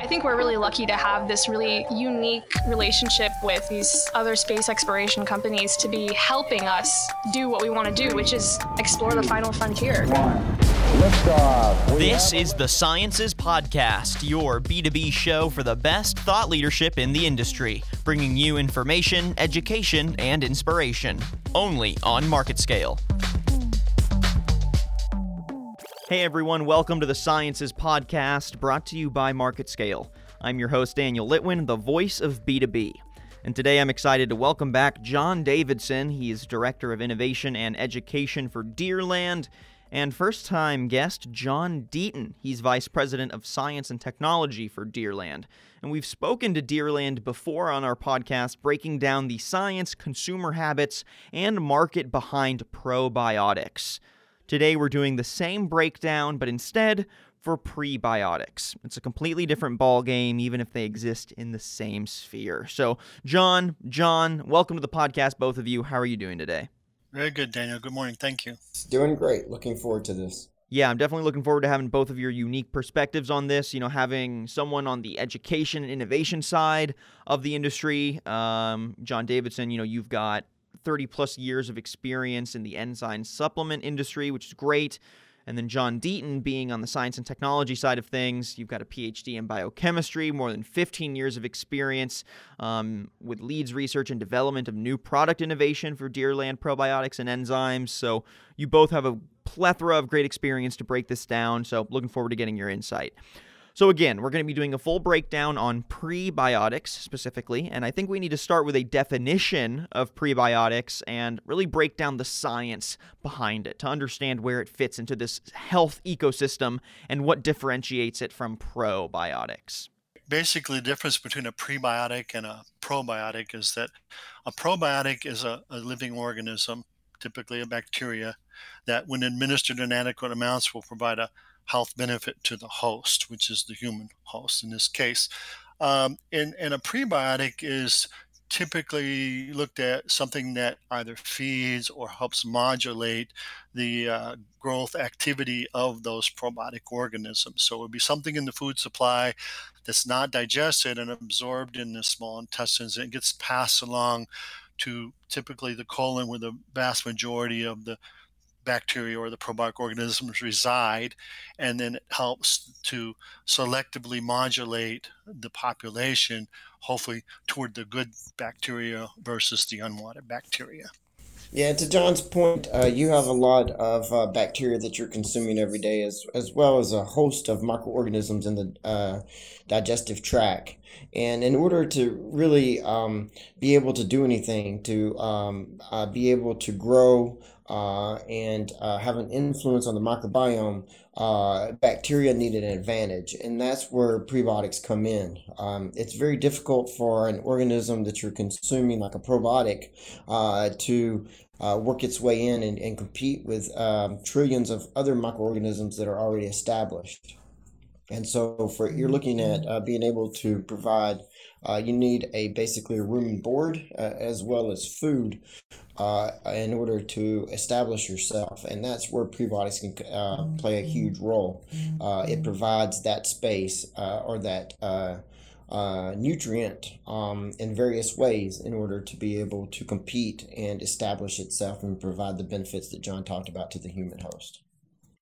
I think we're really lucky to have this really unique relationship with these other space exploration companies to be helping us do what we want to do, which is explore the final frontier. This is the Sciences Podcast, your B2B show for the best thought leadership in the industry, bringing you information, education, and inspiration. Only on Market Scale. Hey everyone, welcome to the Sciences Podcast, brought to you by Market Scale. I'm your host, Daniel Litwin, the voice of B2B. And today I'm excited to welcome back John Davidson. He is Director of Innovation and Education for Deerland. And first time guest, John Deaton. He's Vice President of Science and Technology for Deerland. And we've spoken to Deerland before on our podcast, breaking down the science, consumer habits, and market behind probiotics. Today we're doing the same breakdown, but instead for prebiotics. It's a completely different ball game, even if they exist in the same sphere. So, John, John, welcome to the podcast, both of you. How are you doing today? Very good, Daniel. Good morning. Thank you. Doing great. Looking forward to this. Yeah, I'm definitely looking forward to having both of your unique perspectives on this. You know, having someone on the education and innovation side of the industry, um, John Davidson. You know, you've got 30 plus years of experience in the enzyme supplement industry, which is great. And then John Deaton being on the science and technology side of things. You've got a PhD in biochemistry, more than 15 years of experience um, with leads research and development of new product innovation for Deerland probiotics and enzymes. So you both have a plethora of great experience to break this down. So looking forward to getting your insight. So, again, we're going to be doing a full breakdown on prebiotics specifically, and I think we need to start with a definition of prebiotics and really break down the science behind it to understand where it fits into this health ecosystem and what differentiates it from probiotics. Basically, the difference between a prebiotic and a probiotic is that a probiotic is a, a living organism, typically a bacteria, that when administered in adequate amounts will provide a health benefit to the host, which is the human host in this case. Um, and, and a prebiotic is typically looked at something that either feeds or helps modulate the uh, growth activity of those probiotic organisms. So it would be something in the food supply that's not digested and absorbed in the small intestines and it gets passed along to typically the colon where the vast majority of the bacteria or the probiotic organisms reside, and then it helps to selectively modulate the population, hopefully toward the good bacteria versus the unwanted bacteria. Yeah, to John's point, uh, you have a lot of uh, bacteria that you're consuming every day, as as well as a host of microorganisms in the uh, digestive tract. And in order to really um, be able to do anything, to um, uh, be able to grow uh, and uh, have an influence on the microbiome, uh, bacteria need an advantage, and that's where prebiotics come in. Um, it's very difficult for an organism that you're consuming, like a probiotic, uh, to uh, work its way in and, and compete with um, trillions of other microorganisms that are already established. And so, for you're looking at uh, being able to provide uh, you need a basically a room and board uh, as well as food uh, in order to establish yourself, and that's where prebiotics can uh, play a huge role. Uh, it provides that space uh, or that nutrient um, in various ways in order to be able to compete and establish itself and provide the benefits that John talked about to the human host.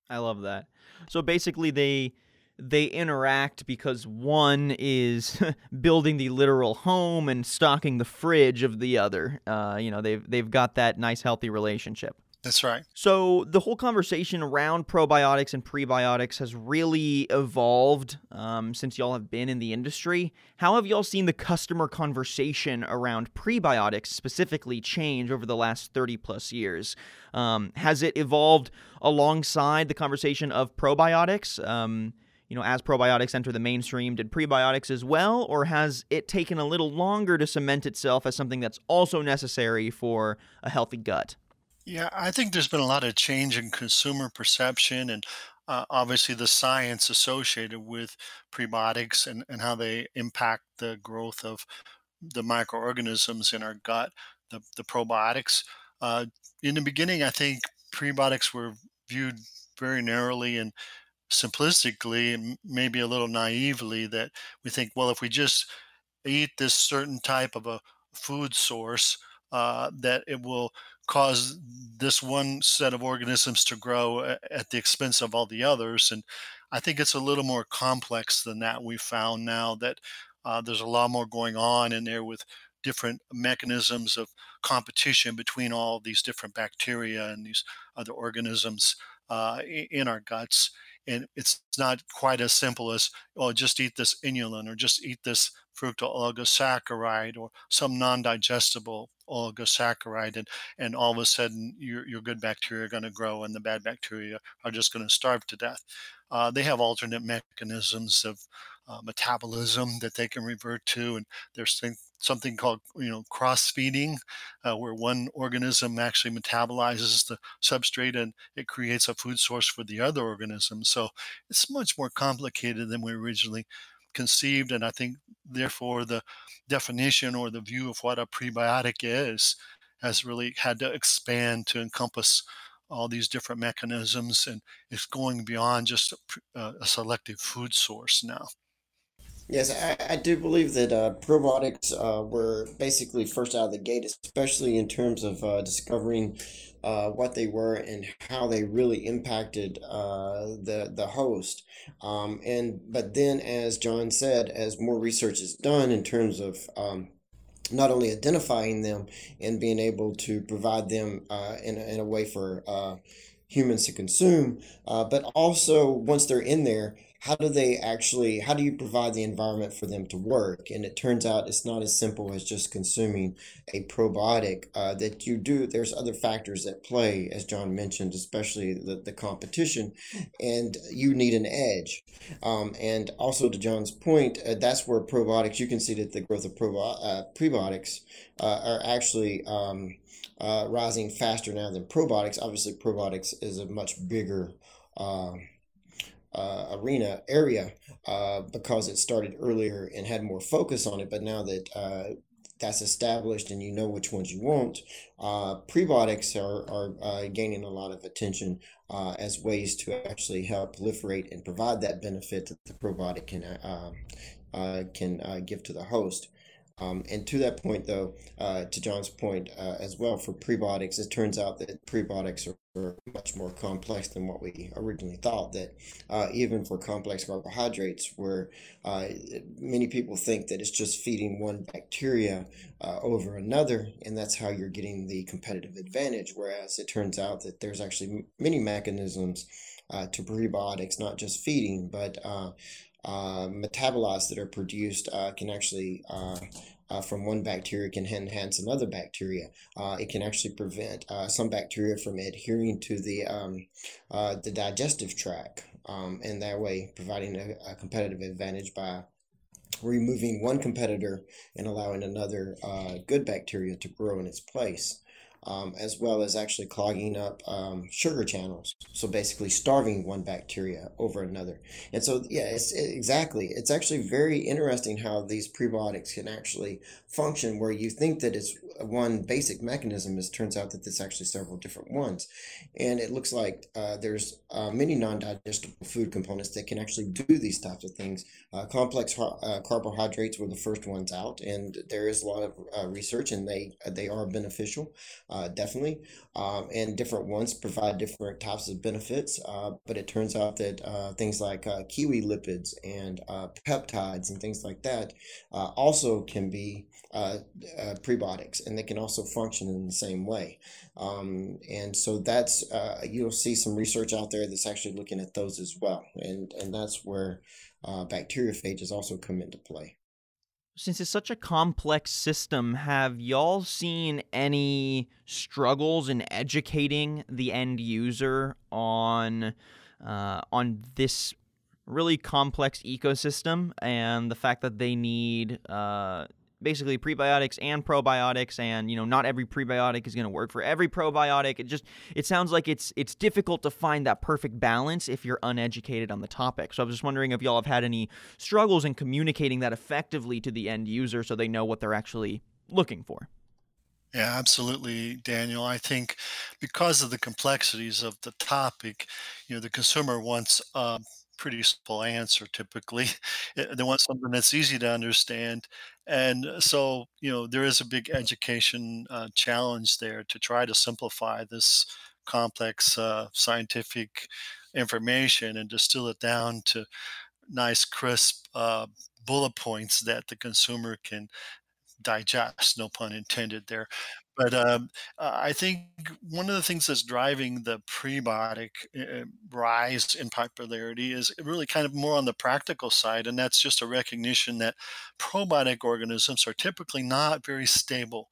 I love that. So basically, they they interact because one is building the literal home and stocking the fridge of the other. Uh, you know, they've they've got that nice healthy relationship. That's right. So the whole conversation around probiotics and prebiotics has really evolved um, since y'all have been in the industry. How have y'all seen the customer conversation around prebiotics specifically change over the last 30 plus years? Um, has it evolved alongside the conversation of probiotics? Um, you know, as probiotics enter the mainstream, did prebiotics as well, or has it taken a little longer to cement itself as something that's also necessary for a healthy gut? Yeah, I think there's been a lot of change in consumer perception and uh, obviously the science associated with prebiotics and, and how they impact the growth of the microorganisms in our gut, the, the probiotics. Uh, in the beginning, I think prebiotics were viewed very narrowly and simplistically, maybe a little naively, that we think, well, if we just eat this certain type of a food source, uh, that it will cause this one set of organisms to grow at the expense of all the others. And I think it's a little more complex than that. We found now that uh, there's a lot more going on in there with different mechanisms of competition between all these different bacteria and these other organisms uh, in our guts. And it's not quite as simple as, oh, just eat this inulin or just eat this fructooligosaccharide or some non-digestible oligosaccharide and, and all of a sudden your, your good bacteria are going to grow and the bad bacteria are just going to starve to death. Uh, they have alternate mechanisms of uh, metabolism that they can revert to, and there's something called you know cross feeding, uh, where one organism actually metabolizes the substrate and it creates a food source for the other organism. So it's much more complicated than we originally conceived, and I think therefore the definition or the view of what a prebiotic is has really had to expand to encompass all these different mechanisms and it's going beyond just a, a selective food source now. Yes, I, I do believe that uh, probiotics uh, were basically first out of the gate, especially in terms of uh, discovering uh, what they were and how they really impacted uh, the the host. Um, and but then, as John said, as more research is done in terms of um, not only identifying them and being able to provide them uh, in, a, in a way for humans to consume, but also once they're in there, how do they actually how do you provide the environment for them to work? And it turns out it's not as simple as just consuming a probiotic uh, that you do. There's other factors at play as john mentioned especially the, the competition and you need an edge. Um, and also to john's point uh, that's where probiotics you can see that the growth of probi- uh, prebiotics uh, are actually um, uh, rising faster now than probiotics. Obviously probiotics is a much bigger um, uh, arena area uh, because it started earlier and had more focus on it. But now that uh, that's established and you know which ones you want, uh, prebiotics are, are uh, gaining a lot of attention uh, as ways to actually help proliferate and provide that benefit that the probiotic can can give to the host. Um, and to that point, though, uh, to John's point uh, as well, for prebiotics, it turns out that prebiotics are, much more complex than what we originally thought. That uh, even for complex carbohydrates, where uh, many people think that it's just feeding one bacteria uh, over another, and that's how you're getting the competitive advantage. Whereas it turns out that there's actually many mechanisms uh, to prebiotics, not just feeding, but uh, metabolites that are produced uh, can actually uh, uh, from one bacteria can enhance another bacteria. Uh, it can actually prevent uh, some bacteria from adhering to the um, the digestive tract, um, and that way providing a, a, competitive advantage by removing one competitor and allowing another good bacteria to grow in its place um, as well as actually clogging up um, sugar channels. So basically, starving one bacteria over another. And so, yeah, it's it, exactly. It's actually very interesting how these prebiotics can actually function where you think that it's one basic mechanism. It turns out that there's actually several different ones. And it looks like uh, there's uh, many non digestible food components that can actually do these types of things. Uh, complex uh, carbohydrates were the first ones out, and there is a lot of uh, research, and they, they are beneficial uh, definitely. Um, and different ones provide different types of benefits. Uh, but it turns out that uh, things like uh, kiwi lipids and uh, peptides and things like that also can be prebiotics, and they can also function in the same way. Um, and so that's you'll see some research out there that's actually looking at those as well, and and that's where bacteriophages also come into play since it's such a complex system, have y'all seen any struggles in educating the end user on uh, on this really complex ecosystem and the fact that they need uh, basically prebiotics and probiotics and you know not every prebiotic is going to work for every probiotic. It just it sounds like it's it's difficult to find that perfect balance if you're uneducated on the topic. So i was just wondering if y'all have had any struggles in communicating that effectively to the end user so they know what they're actually looking for. Yeah, absolutely, Daniel. I think because of the complexities of the topic, you know, the consumer wants a pretty simple answer typically. Eh, They want something that's easy to understand. And uh, so, you know, there is a big education uh, challenge there to try to simplify this complex uh, scientific information and distill it down to nice, crisp uh, bullet points that the consumer can digest, no pun intended there. But um, I think one of the things that's driving the prebiotic uh, rise in popularity is really kind of more on the practical side, and that's just a recognition that probiotic organisms are typically not very stable.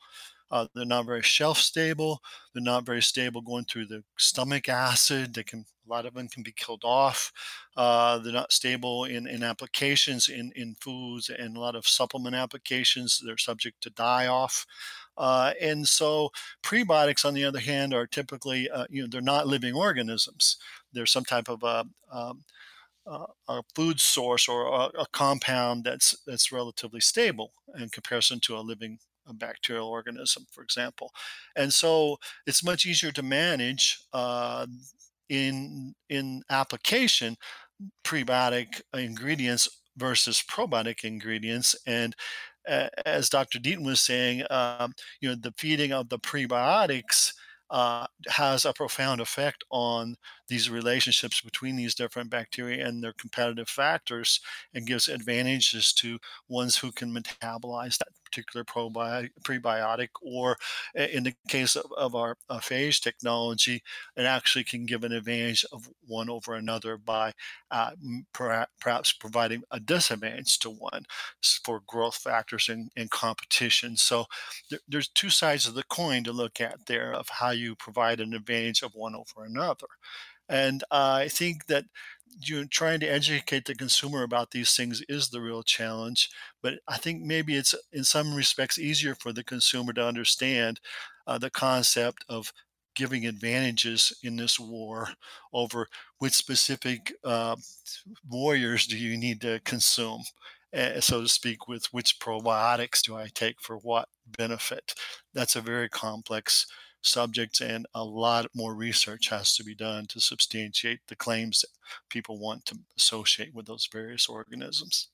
Uh, they're not very shelf stable. They're not very stable going through the stomach acid. They can a lot of them can be killed off. Uh, they're not stable in, in applications in, in foods and a lot of supplement applications. They're subject to die off. Uh, and so prebiotics, on the other hand, are typically, uh, you know, they're not living organisms. They're some type of a, um, uh, a food source or a, a compound that's that's relatively stable in comparison to a living bacterial organism, for example. And so it's much easier to manage uh, in in application prebiotic ingredients versus probiotic ingredients. And uh, as Dr. Deaton was saying, um, you know, the feeding of the prebiotics uh, has a profound effect on these relationships between these different bacteria and their competitive factors and gives advantages to ones who can metabolize that particular probi- prebiotic or in the case of, of our uh, phage technology it actually can give an advantage of one over another by uh, perhaps providing a disadvantage to one for growth factors and, and competition. So there, there's two sides of the coin to look at there of how you provide an advantage of one over another. And uh, I think that you trying to educate the consumer about these things is the real challenge. But I think maybe it's in some respects easier for the consumer to understand uh, the concept of giving advantages in this war over which specific uh, warriors do you need to consume, uh, so to speak, with which probiotics do I take for what benefit. That's a very complex subject, and a lot more research has to be done to substantiate the claims that people want to associate with those various organisms.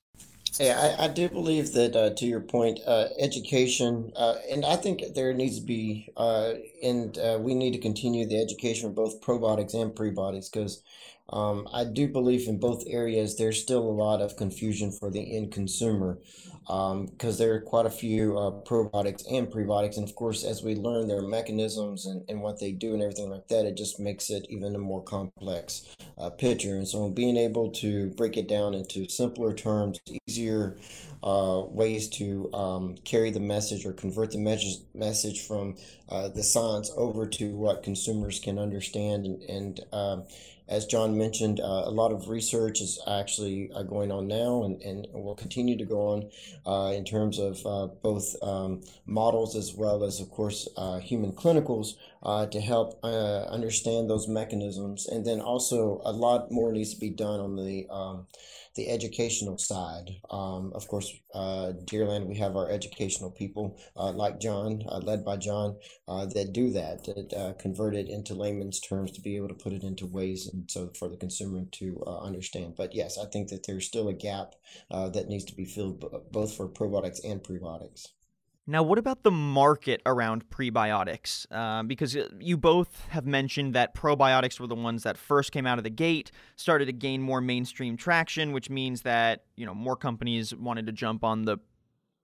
Yeah, I, I do believe that uh, to your point, uh, education, uh, and I think there needs to be, uh, and uh, we need to continue the education of both probiotics and prebiotics because um, I do believe in both areas there's still a lot of confusion for the end consumer because there are quite a few uh, probiotics and prebiotics, and of course, as we learn their mechanisms and, and what they do and everything like that, it just makes it even a more complex uh, picture. And so, being able to break it down into simpler terms, easier uh, ways to um, carry the message or convert the message message from uh, the science over to what consumers can understand. And, and um, as John mentioned, uh, a lot of research is actually uh, going on now and, and will continue to go on uh, in terms of uh, both um, models as well as, of course, human clinicals to help understand those mechanisms. And then also, a lot more needs to be done on the um, the educational side. Um, of course, uh, Deerland, we have our educational people uh, like John, uh, led by John, uh, that do that, that uh, convert it into layman's terms to be able to put it into ways and so for the consumer to uh, understand. But yes, I think that there's still a gap that needs to be filled both for probiotics and prebiotics. Now, what about the market around prebiotics? Uh, because you both have mentioned that probiotics were the ones that first came out of the gate, started to gain more mainstream traction, which means that you know more companies wanted to jump on the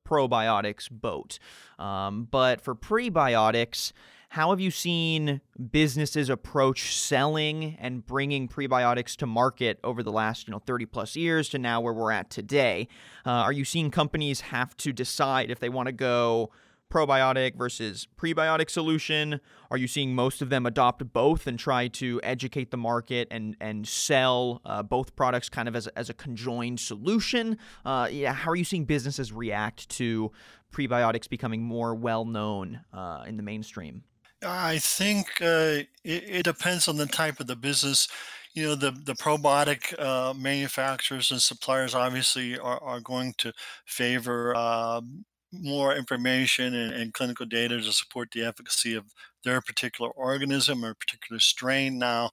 probiotics boat. Um, but for prebiotics, how have you seen businesses approach selling and bringing prebiotics to market over the last, you know, 30 plus years to now where we're at today? Uh, are you seeing companies have to decide if they want to go probiotic versus prebiotic solution? Are you seeing most of them adopt both and try to educate the market and and sell uh, both products kind of as a, as a conjoined solution? Uh, yeah, how are you seeing businesses react to prebiotics becoming more well known uh, in the mainstream? I think uh, it, it depends on the type of the business. You know, the the probiotic uh, manufacturers and suppliers obviously are, are going to favor um, more information and, and, clinical data to support the efficacy of their particular organism or particular strain now.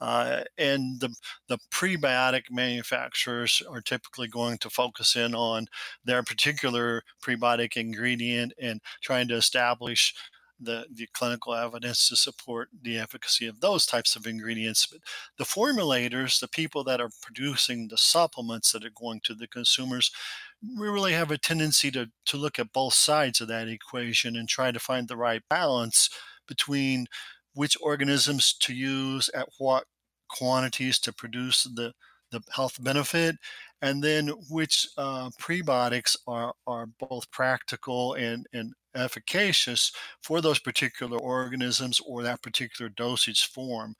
Uh, and the, the prebiotic manufacturers are typically going to focus in on their particular prebiotic ingredient and trying to establish the, the clinical evidence to support the efficacy of those types of ingredients. But the formulators, the people that are producing the supplements that are going to the consumers, we really have a tendency to, to look at both sides of that equation and try to find the right balance between which organisms to use at what quantities to produce the, the health benefit and then which uh, prebiotics are, are both practical and, and efficacious for those particular organisms or that particular dosage form.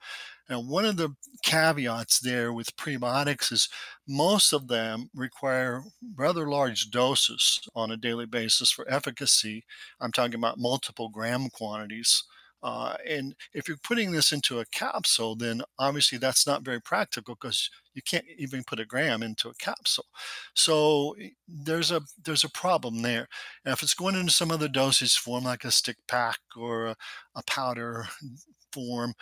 And one of the caveats there with prebiotics is most of them require rather large doses on a daily basis for efficacy. I'm talking about multiple gram quantities. Uh, and if you're putting this into a capsule, then obviously that's not very practical because you can't even put a gram into a capsule. So eh, there's a there's a problem there. And if it's going into some other dosage form, like a stick pack or a, a powder form,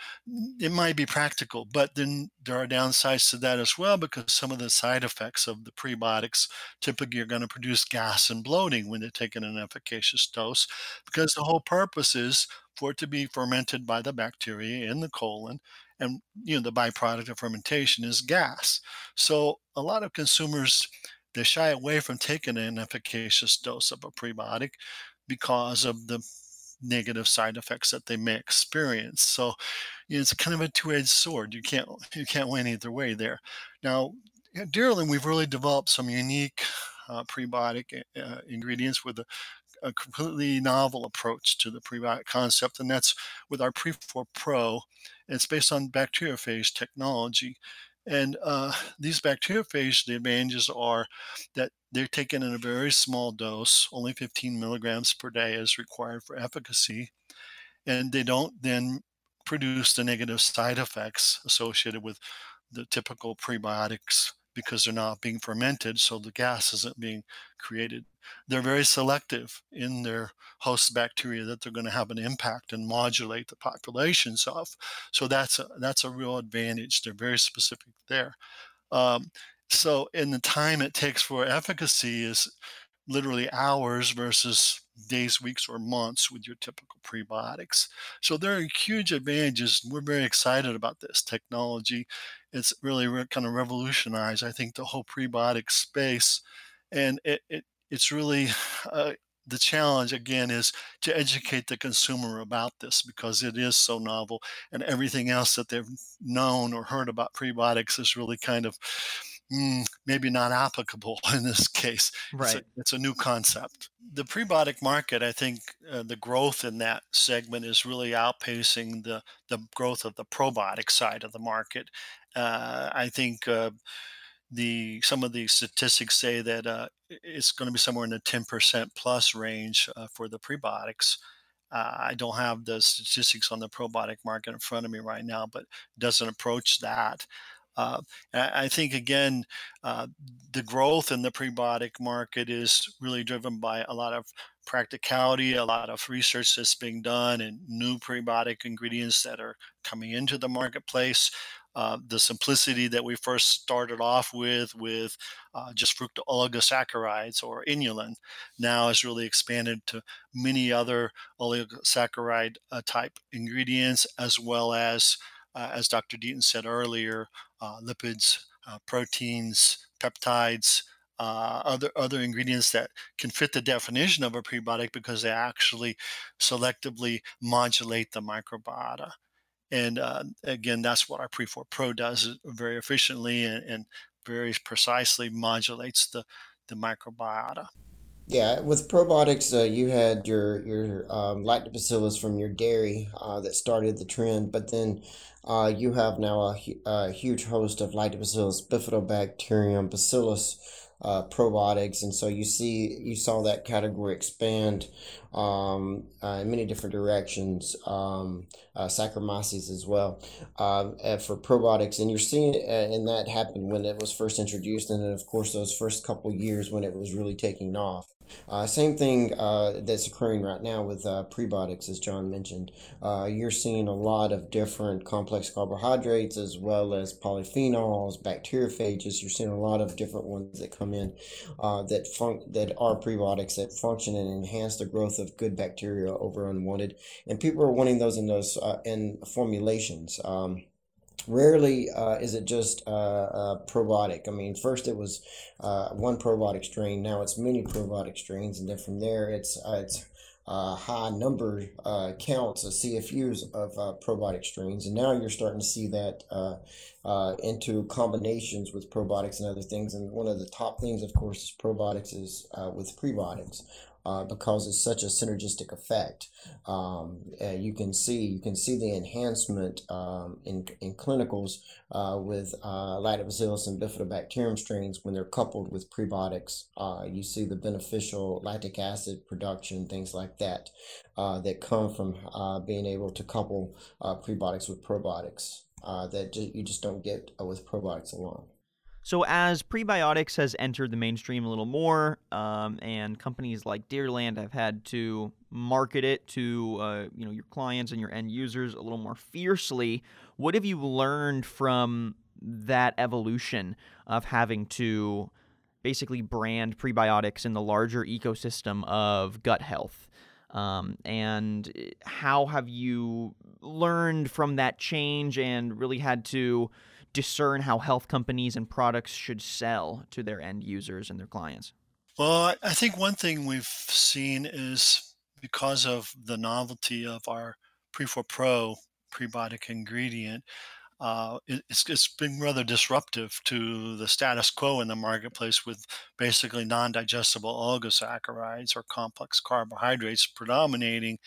it might be practical, but then there are downsides to that as well because some of the side effects of the prebiotics typically are going to produce gas and bloating when they're taken an efficacious dose because the whole purpose is for it to be fermented by the bacteria in the colon and you know the byproduct of fermentation is gas. So a lot of consumers they shy away from taking an efficacious dose of a prebiotic because of the negative side effects that they may experience. So you know, it's kind of a two-edged sword. You can't you can't win either way there. Now at Deerland, we've really developed some unique uh, prebiotic uh, ingredients with a a completely novel approach to the prebiotic concept, and that's with our PreforPro. It's based on bacteriophage technology. And uh, these bacteriophage, the advantages are that they're taken in a very small dose, only 15 milligrams per day is required for efficacy. And they don't then produce the negative side effects associated with the typical prebiotics because they're not being fermented, so the gas isn't being created. They're very selective in their host bacteria that they're going to have an impact and modulate the populations of. So that's a, that's a real advantage. They're very specific there. Um, so in the time it takes for efficacy is literally hours versus days, weeks, or months with your typical prebiotics. So there are huge advantages. We're very excited about this technology. It's really re- kind of revolutionized, I think, the whole prebiotic space. And it, it it's really uh, the challenge again is to educate the consumer about this because it is so novel and everything else that they've known or heard about prebiotics is really kind of mm, maybe not applicable in this case. Right. It's a, it's a new concept. The prebiotic market, I think uh, the growth in that segment is really outpacing the, the growth of the probiotic side of the market. Uh, I think. Uh, the some of the statistics say that uh, it's going to be somewhere in the 10% plus range uh, for the prebiotics. Uh, I don't have the statistics on the probiotic market in front of me right now, but it doesn't approach that. Uh, I think again, uh, the growth in the prebiotic market is really driven by a lot of practicality, a lot of research that's being done, and new prebiotic ingredients that are coming into the marketplace. Uh, the simplicity that we first started off with, with uh, just fructooligosaccharides or inulin, now has really expanded to many other oligosaccharide uh, type ingredients, as well as uh, as Dr. Deaton said earlier, lipids, uh, proteins, peptides, uh, other other ingredients that can fit the definition of a prebiotic because they actually selectively modulate the microbiota. And uh, again, that's what our PreforPro does very efficiently and, and very precisely modulates the, the microbiota. Yeah, with probiotics, uh, you had your your um, lactobacillus from your dairy uh, that started the trend, but then uh, you have now a, a huge host of lactobacillus bifidobacterium bacillus uh, probiotics, and so you see you saw that category expand um, uh, in many different directions. Um, uh, Saccharomyces as well um, uh, for probiotics, and you're seeing uh, and that happened when it was first introduced, and then of course those first couple years when it was really taking off. Uh, same thing uh, that's occurring right now with prebiotics, as John mentioned. You're seeing a lot of different complex carbohydrates as well as polyphenols, bacteriophages. You're seeing a lot of different ones that come in that that are prebiotics that function and enhance the growth of good bacteria over unwanted. And people are wanting those in those uh, in formulations. Um, rarely uh, is it just uh, uh, probiotic. I mean, first it was uh, one probiotic strain. Now it's many probiotic strains, and then from there it's uh, it's uh, high number counts of CFUs of probiotic strains, and now you're starting to see that into combinations with probiotics and other things. And one of the top things, of course, is probiotics is with prebiotics uh, because it's such a synergistic effect. Um, you can see you can see the enhancement um, in in clinicals uh, with uh, Lactobacillus and Bifidobacterium strains when they're coupled with prebiotics. Uh, you see the beneficial lactic acid production, things like that, uh, that come from uh, being able to couple prebiotics with probiotics that you just don't get with probiotics alone. So, as prebiotics has entered the mainstream a little more, um, and companies like Deerland have had to market it to uh, you know your clients and your end users a little more fiercely, what have you learned from that evolution of having to basically brand prebiotics in the larger ecosystem of gut health? Um, and how have you learned from that change and really had to discern how health companies and products should sell to their end users and their clients? Well, I think one thing we've seen is because of the novelty of our PreforPro prebiotic ingredient, uh, it's, it's been rather disruptive to the status quo in the marketplace with basically non digestible oligosaccharides or complex carbohydrates predominating.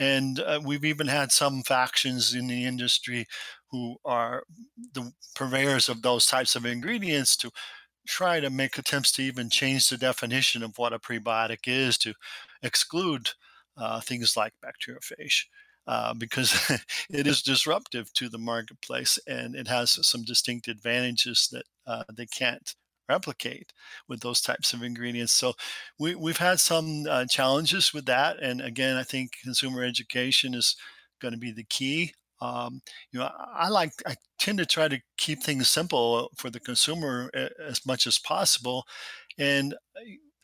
And uh, we've even had some factions in the industry who are the purveyors of those types of ingredients to try to make attempts to even change the definition of what a prebiotic is to exclude uh, things like bacteriophage. Uh, because it is disruptive to the marketplace and it has some distinct advantages that uh, they can't replicate with those types of ingredients. So we, we've had some uh, challenges with that. And again, I think consumer education is going to be the key. Um, you know, I, like I tend to try to keep things simple for the consumer as much as possible, and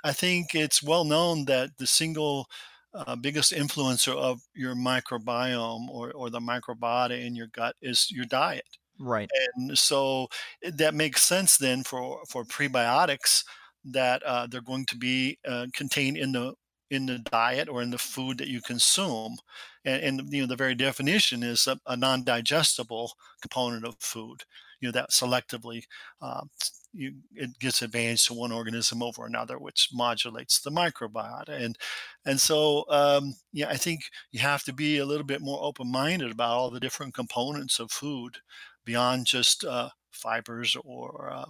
I think it's well known that the single uh, biggest influencer of your microbiome or, or the microbiota in your gut is your diet. Right. And so eh, that makes sense then for for prebiotics that uh, they're going to be uh, contained in the in the diet or in the food that you consume and, and you know the very definition is a, a, non-digestible component of food you know that selectively uh, you, it gets advantage to one organism over another which modulates the microbiota and and so um, yeah i think you have to be a little bit more open-minded about all the different components of food beyond just uh, fibers or uh,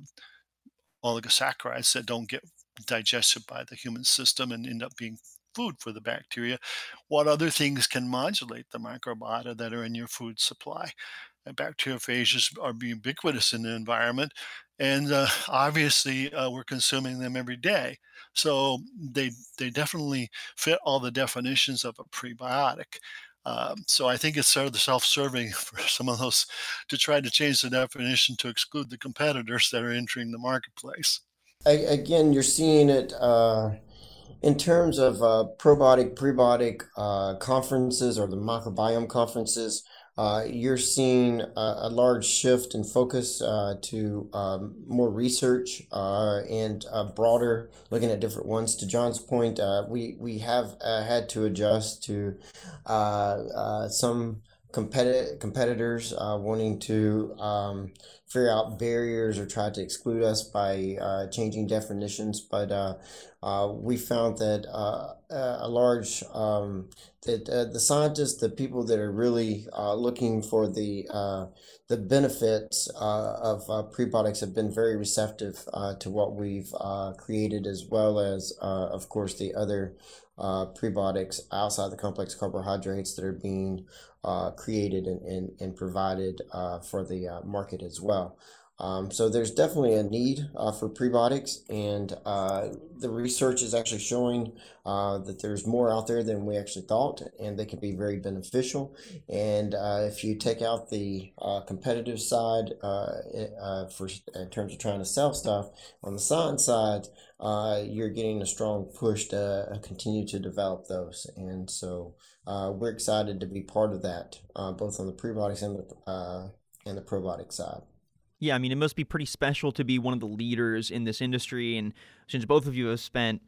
oligosaccharides that don't get digested by the human system and end up being food for the bacteria. What other things can modulate the microbiota that are in your food supply? And bacteriophages are ubiquitous in the environment, and uh, obviously uh, we're consuming them every day. So they they definitely fit all the definitions of a prebiotic. Um, so I think it's sort of self-serving for some of those to try to change the definition to exclude the competitors that are entering the marketplace again, you're seeing it uh, in terms of uh, probiotic, prebiotic uh, conferences or the microbiome conferences. Uh, you're seeing a, a, large shift in focus uh, to um, more research uh, and broader looking at different ones. To John's point, we we have had to adjust to some competitive competitors uh, wanting to um, figure out barriers or try to exclude us by uh, changing definitions. But uh, uh we found that uh, a large um, that uh, the scientists, the people that are really uh, looking for the uh, the benefits uh, of uh, prebiotics have been very receptive uh, to what we've created, as well as, of course, the other prebiotics outside the complex carbohydrates that are being Uh, created and, and, and provided uh, for the uh, market as well. Um, so there's definitely a need uh, for prebiotics, and uh, the research is actually showing uh, that there's more out there than we actually thought, and they can be very beneficial. And uh, if you take out the uh, competitive side uh, for in terms of trying to sell stuff, on the science side, you're getting a strong push to continue to develop those. And so we're excited to be part of that, both on the prebiotics and the and the probiotic side. Yeah, I mean, it must be pretty special to be one of the leaders in this industry. And since both of you have spent,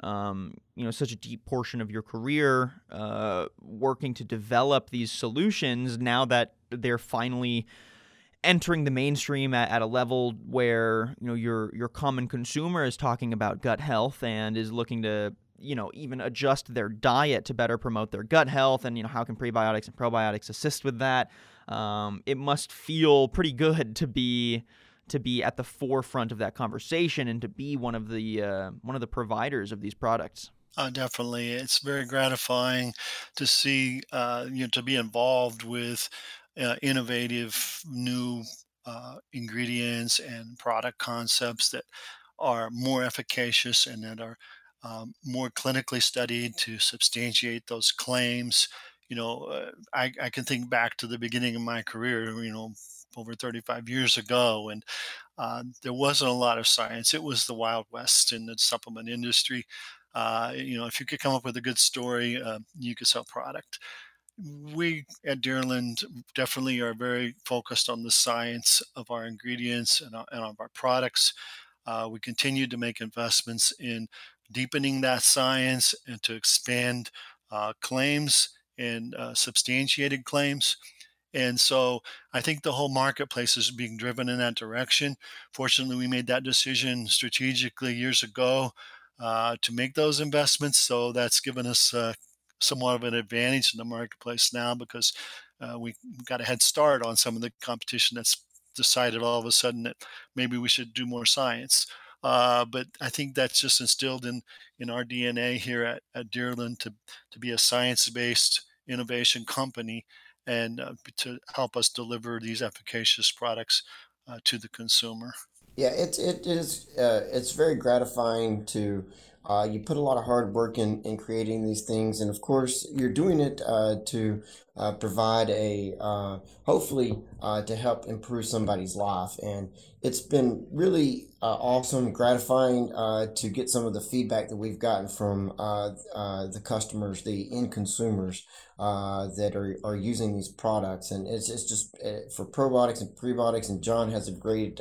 um, you know, such a deep portion of your career uh, working to develop these solutions, now that they're finally entering the mainstream at, at a level where you know your your common consumer is talking about gut health and is looking to you know even adjust their diet to better promote their gut health and you know how can prebiotics and probiotics assist with that um, it must feel pretty good to be to be at the forefront of that conversation and to be one of the uh, one of the providers of these products. Uh, definitely, it's very gratifying to see uh, you know to be involved with uh, innovative new uh, ingredients and product concepts that are more efficacious and that are um, more clinically studied to substantiate those claims you know, uh, I, I can think back to the beginning of my career, you know, over 35 years ago, and uh, there wasn't a lot of science. It was the Wild West in the supplement industry. Uh, you know, if you could come up with a good story, uh, you could sell product. We at Deerland definitely are very focused on the science of our ingredients and, and of our products. Uh, we continue to make investments in deepening that science and to expand uh, claims and uh, substantiated claims. And so I think the whole marketplace is being driven in that direction. Fortunately, we made that decision strategically years ago uh, to make those investments. So that's given us uh, somewhat of an advantage in the marketplace now because uh, we got a head start on some of the competition that's decided all of a sudden that maybe we should do more science. Uh, but I think that's just instilled in in our DNA here at, at Deerland to to be a science based innovation company and uh, to help us deliver these efficacious products uh, to the consumer. Yeah, it, it is uh, it's very gratifying to uh, you put a lot of hard work in, in creating these things, and of course, you're doing it uh, to uh, provide a uh, hopefully uh, to help improve somebody's life. And it's been really uh, awesome, gratifying to get some of the feedback that we've gotten from the customers, the end consumers that are, are using these products. And it's, it's just for probiotics and prebiotics, and John has a great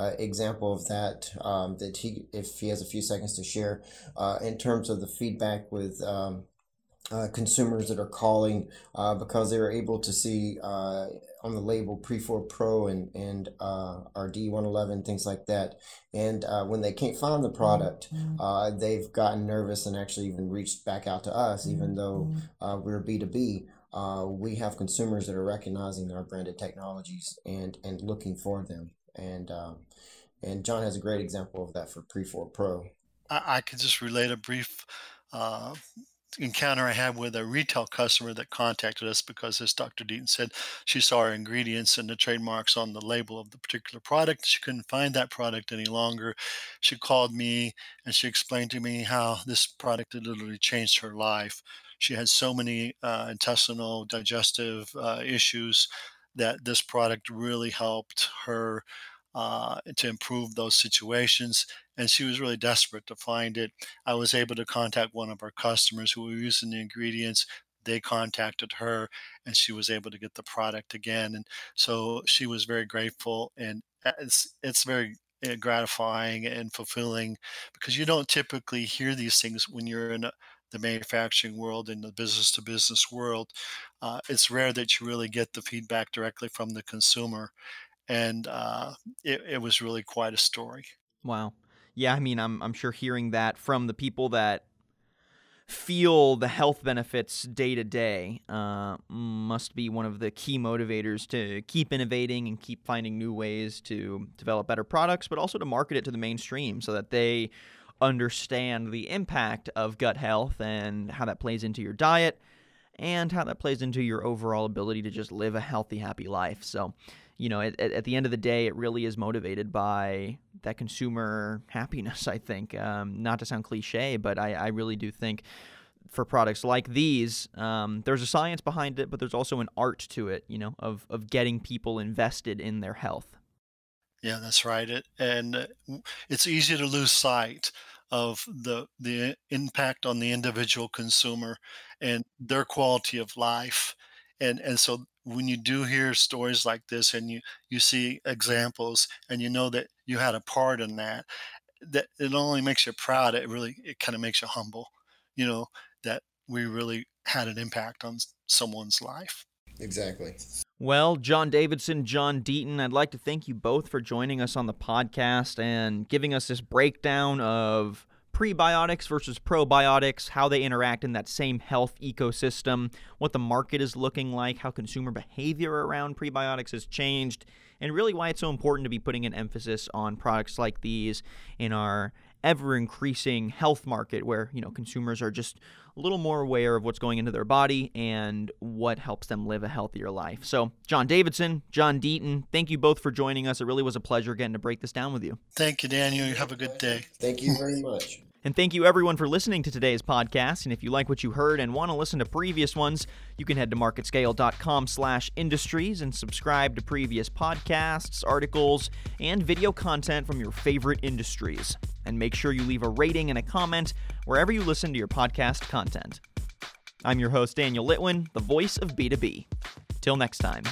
uh, example of that um, that he if he has a few seconds to share uh, in terms of the feedback with um, uh, consumers that are calling uh, because they are able to see uh, on the label PreforPro and and uh, our D111 things like that. And uh, when they can't find the product, mm-hmm. uh, they've gotten nervous and actually even reached back out to us, even though mm-hmm. uh, we're B two B. Uh, we have consumers that are recognizing our branded technologies and and looking for them and um, and John has a great example of that for PreforPro. I, I could just relate a brief uh, encounter I had with a retail customer that contacted us because, as Dr. Deaton said, she saw our ingredients and the trademarks on the label of the particular product. She couldn't find that product any longer. She called me and she explained to me how this product had literally changed her life. She had so many uh, intestinal, digestive uh, issues that this product really helped her uh, to improve those situations. And she was really desperate to find it. I was able to contact one of our customers who were using the ingredients. They contacted her and she was able to get the product again. And so she was very grateful. And it's, it's very eh, gratifying and fulfilling because you don't typically hear these things when you're in a, the manufacturing world and the business to business world. Uh, it's rare that you really get the feedback directly from the consumer and uh, it, it was really quite a story. Wow. Yeah, I mean, I'm I'm sure hearing that from the people that feel the health benefits day to day uh, must be one of the key motivators to keep innovating and keep finding new ways to develop better products, but also to market it to the mainstream so that they understand the impact of gut health and how that plays into your diet and how that plays into your overall ability to just live a healthy, happy life. So, you know, at, at the end of the day, it really is motivated by that consumer happiness, I think. Um, not to sound cliche, but I, I really do think for products like these, um, there's a science behind it, but there's also an art to it, you know, of, of getting people invested in their health. Yeah, that's right. It, and uh, it's easy to lose sight of the the impact on the individual consumer and their quality of life. And and so when you do hear stories like this and you you see examples and you know that you had a part in that, that it only makes you proud, it really it kind of makes you humble. You know that we really had an impact on someone's life. Exactly. Well, John Davidson, John Deaton, I'd like to thank you both for joining us on the podcast and giving us this breakdown of prebiotics versus probiotics, how they interact in that same health ecosystem, what the market is looking like, how consumer behavior around prebiotics has changed, and really why it's so important to be putting an emphasis on products like these in our ever increasing health market where, you know, consumers are just a little more aware of what's going into their body and what helps them live a healthier life. So, John Davidson, John Deaton, thank you both for joining us. It really was a pleasure getting to break this down with you. Thank you, Daniel. You have a good day. Thank you very much. And thank you everyone for listening to today's podcast. And if you like what you heard and want to listen to previous ones, you can head to marketscale.com slash industries and subscribe to previous podcasts, articles, and video content from your favorite industries. And make sure you leave a rating and a comment wherever you listen to your podcast content. I'm your host, Daniel Litwin, the voice of B2B. Till next time.